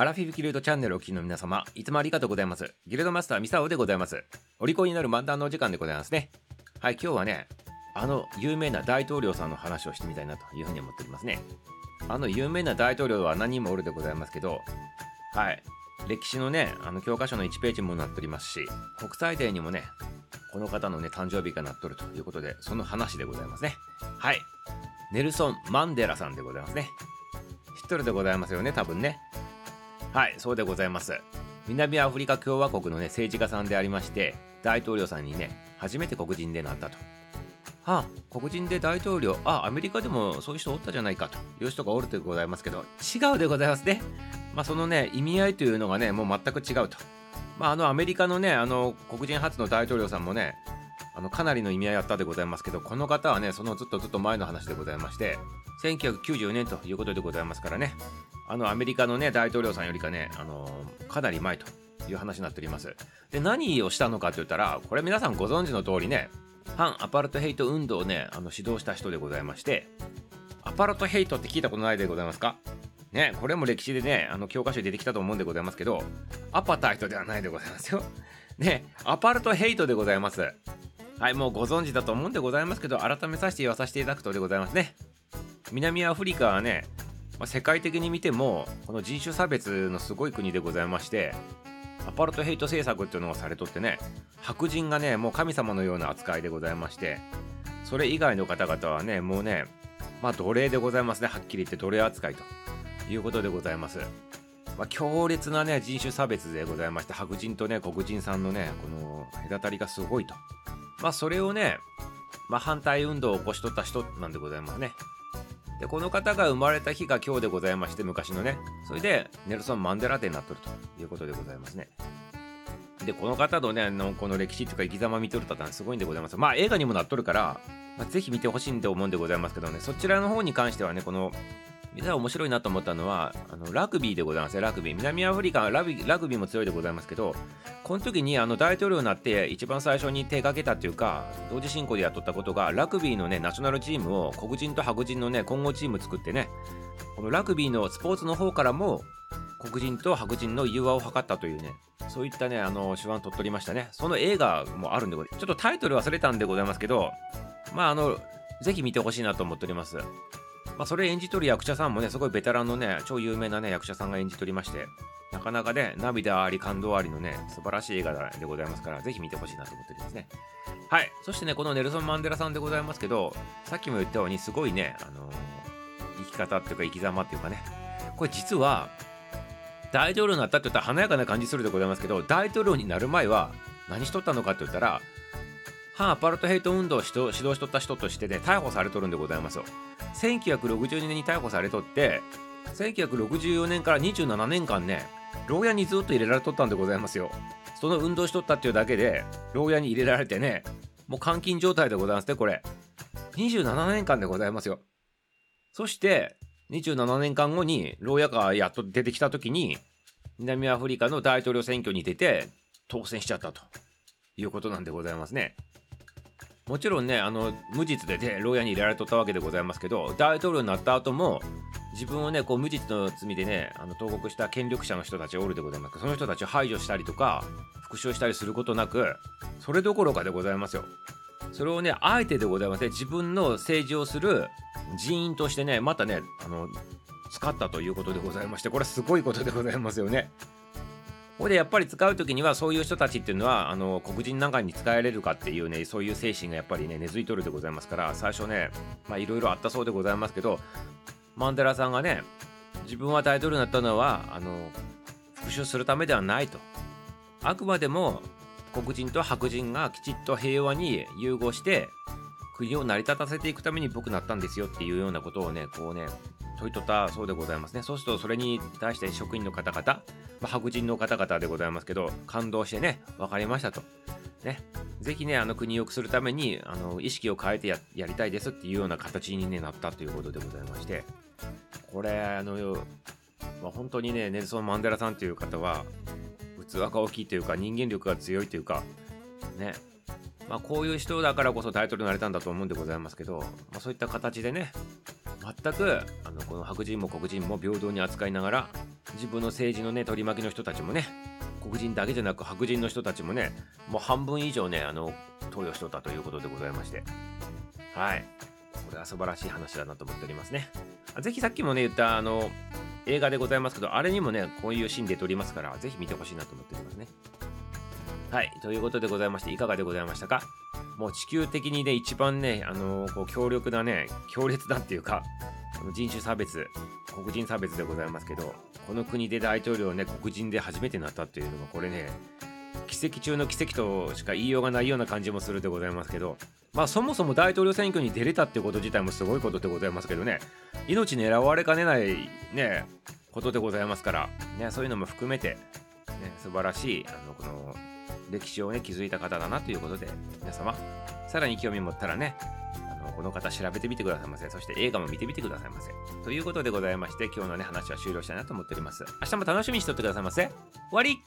アラフィフギルドチャンネルをお聞きの皆様、いつもありがとうございます。ギルドマスターミサオでございます。お利口になる漫談のお時間でございますね。はい、今日はね、あの有名な大統領さんの話をしてみたいなというふうに思っておりますね。あの有名な大統領は何人もおるでございますけど、はい、歴史のね、あの教科書の1ページもなっておりますし、国際デーにもね、この方のね、誕生日がなっとるということで、その話でございますね。はい。ネルソン・マンデラさんでございますね。知っとるでございますよね、多分ね。はい、そうでございます。南アフリカ共和国のね、政治家さんでありまして、大統領さんにね、初めて黒人でなったと。はあ、黒人で大統領、あ、アメリカでもそういう人おったじゃないかという人がおるでございますけど、違うでございますね。まあ、そのね、意味合いというのがね、もう全く違うと。まあ、あのアメリカのね、あの黒人初の大統領さんもね、あのかなりの意味合いあったでございますけど、この方はね、そのずっとずっと前の話でございまして、1994年ということでございますからね、あのアメリカのね、大統領さんよりかね、あのかなり前という話になっております。で、何をしたのかと言ったら、これ皆さんご存知の通りね、反アパルトヘイト運動をね、あの指導した人でございまして、アパルトヘイトって聞いたことないでございますか？ね、これも歴史でね、あの教科書に出てきたと思うんでございますけど、アパタイトではないでございますよ。ね、アパルトヘイトでございます。はい、もうご存知だと思うんでございますけど、改めさせて言わさせていただくとでございますね。南アフリカはね、まあ、世界的に見ても、この人種差別のすごい国でございまして、アパルトヘイト政策っていうのをされとってね、白人がね、もう神様のような扱いでございまして、それ以外の方々はね、もうね、まあ奴隷でございますね、はっきり言って奴隷扱いということでございます。まあ、強烈なね、人種差別でございまして、白人とね、黒人さんのね、この隔たりがすごいと。まあ、それをね、まあ、反対運動を起こしとった人なんでございますね。で、この方が生まれた日が今日でございまして、昔のね、それでネルソン・マンデラデになっとるということでございますね。で、この方のね、あのこの歴史とか生き様見とるとすごいんでございます。まあ、映画にもなっとるから、まあ、ぜひ見てほしいんで思うんでございますけどね、そちらの方に関してはね、この実は面白いなと思ったのはあのラグビーでございますね。ラグビー。南アフリカはラビラグビーも強いでございますけどこの時にあの大統領になって一番最初に手掛けたっていうか同時進行でやっとったことがラグビーのねナショナルチームを黒人と白人のね混合チーム作ってねこのラグビーのスポーツの方からも黒人と白人の融和を図ったというねそういったねあの手腕を取っておりましたね。その映画もあるんでちょっとタイトル忘れたんでございますけどまああのぜひ見てほしいなと思っております。まあ、それ演じ取る役者さんもね、すごいベテランのね、超有名なね、役者さんが演じ取りまして、なかなかね、涙あり、感動ありのね、素晴らしい映画でございますから、ぜひ見てほしいなと思っておりますね。はい。そしてね、このネルソン・マンデラさんでございますけど、さっきも言ったように、すごいね、あのー生き方っていうか、生き様っていうかね、これ実は、大統領になったって言ったら華やかな感じするでございますけど、大統領になる前は何しとったのかって言ったら、反アパルトヘイト運動を指導しとった人としてね、逮捕されとるんでございますよ。1962年に逮捕されとって1964年から27年間ね牢屋にずっと入れられとったんでございますよ。その運動しとったっていうだけで牢屋に入れられてねもう監禁状態でございますねこれ。27年間でございますよ。そして27年間後に牢屋からやっと出てきた時に南アフリカの大統領選挙に出て当選しちゃったということなんでございますね。もちろんねあの無実でね牢屋に入れられとったわけでございますけど大統領になった後も自分をねこう無実の罪でねあの投獄した権力者の人たちがおるでございます。その人たちを排除したりとか復讐したりすることなくそれどころかでございますよ。それをねあえてでございますね自分の政治をする人員としてねまたねあの使ったということでございましてこれすごいことでございますよね。これでやっぱり使う時にはそういう人たちっていうのはあの黒人なんかに使えれるかっていうねそういう精神がやっぱりね根付いとるでございますから最初ねまあいろいろあったそうでございますけどマンデラさんがね自分は大統領になったのはあの復讐するためではないと。あくまでも黒人と白人がきちっと平和に融合して国を成り立たせていくために僕なったんですよっていうようなことをねこうね問いとったそうでございますね。そうするとそれに対して職員の方々、まあ、白人の方々でございますけど感動してね分かりましたと。ね。ぜひねあの国を良くするためにあの意識を変えてやりたいですっていうような形に、ね、なったということでございまして。これあの、まあ、本当にねネルソン・マンデラさんという方は器が大きいというか人間力が強いというかね。まあこういう人だからこそタイトルになれたんだと思うんでございますけど、まあ、そういった形でね全くあのこの白人も黒人も平等に扱いながら自分の政治のね取り巻きの人たちもね黒人だけじゃなく白人の人たちもねもう半分以上ねあの投与しとったということでございまして。はい。これは素晴らしい話だなと思っておりますね。ぜひさっきもね言ったあの映画でございますけどあれにもねこういうシーンで撮りますからぜひ見てほしいなと思っておりますね。はい。ということでございましていかがでございましたか？もう地球的にね一番ねあのこう強力なね強烈だっていうか人種差別黒人差別でございますけどこの国で大統領ね黒人で初めてなったっていうのがこれね奇跡中の奇跡としか言いようがないような感じもするでございますけどまあそもそも大統領選挙に出れたってこと自体もすごいことでございますけどね命狙われかねないねことでございますからねそういうのも含めてね素晴らしいあのこの歴史をね築いた方だなということで皆様さらに興味持ったらねあのこの方調べてみてくださいませ。そして映画も見てみてくださいませ。ということでございまして今日のね話は終了したいなと思っております。明日も楽しみにしとってくださいませ。終わり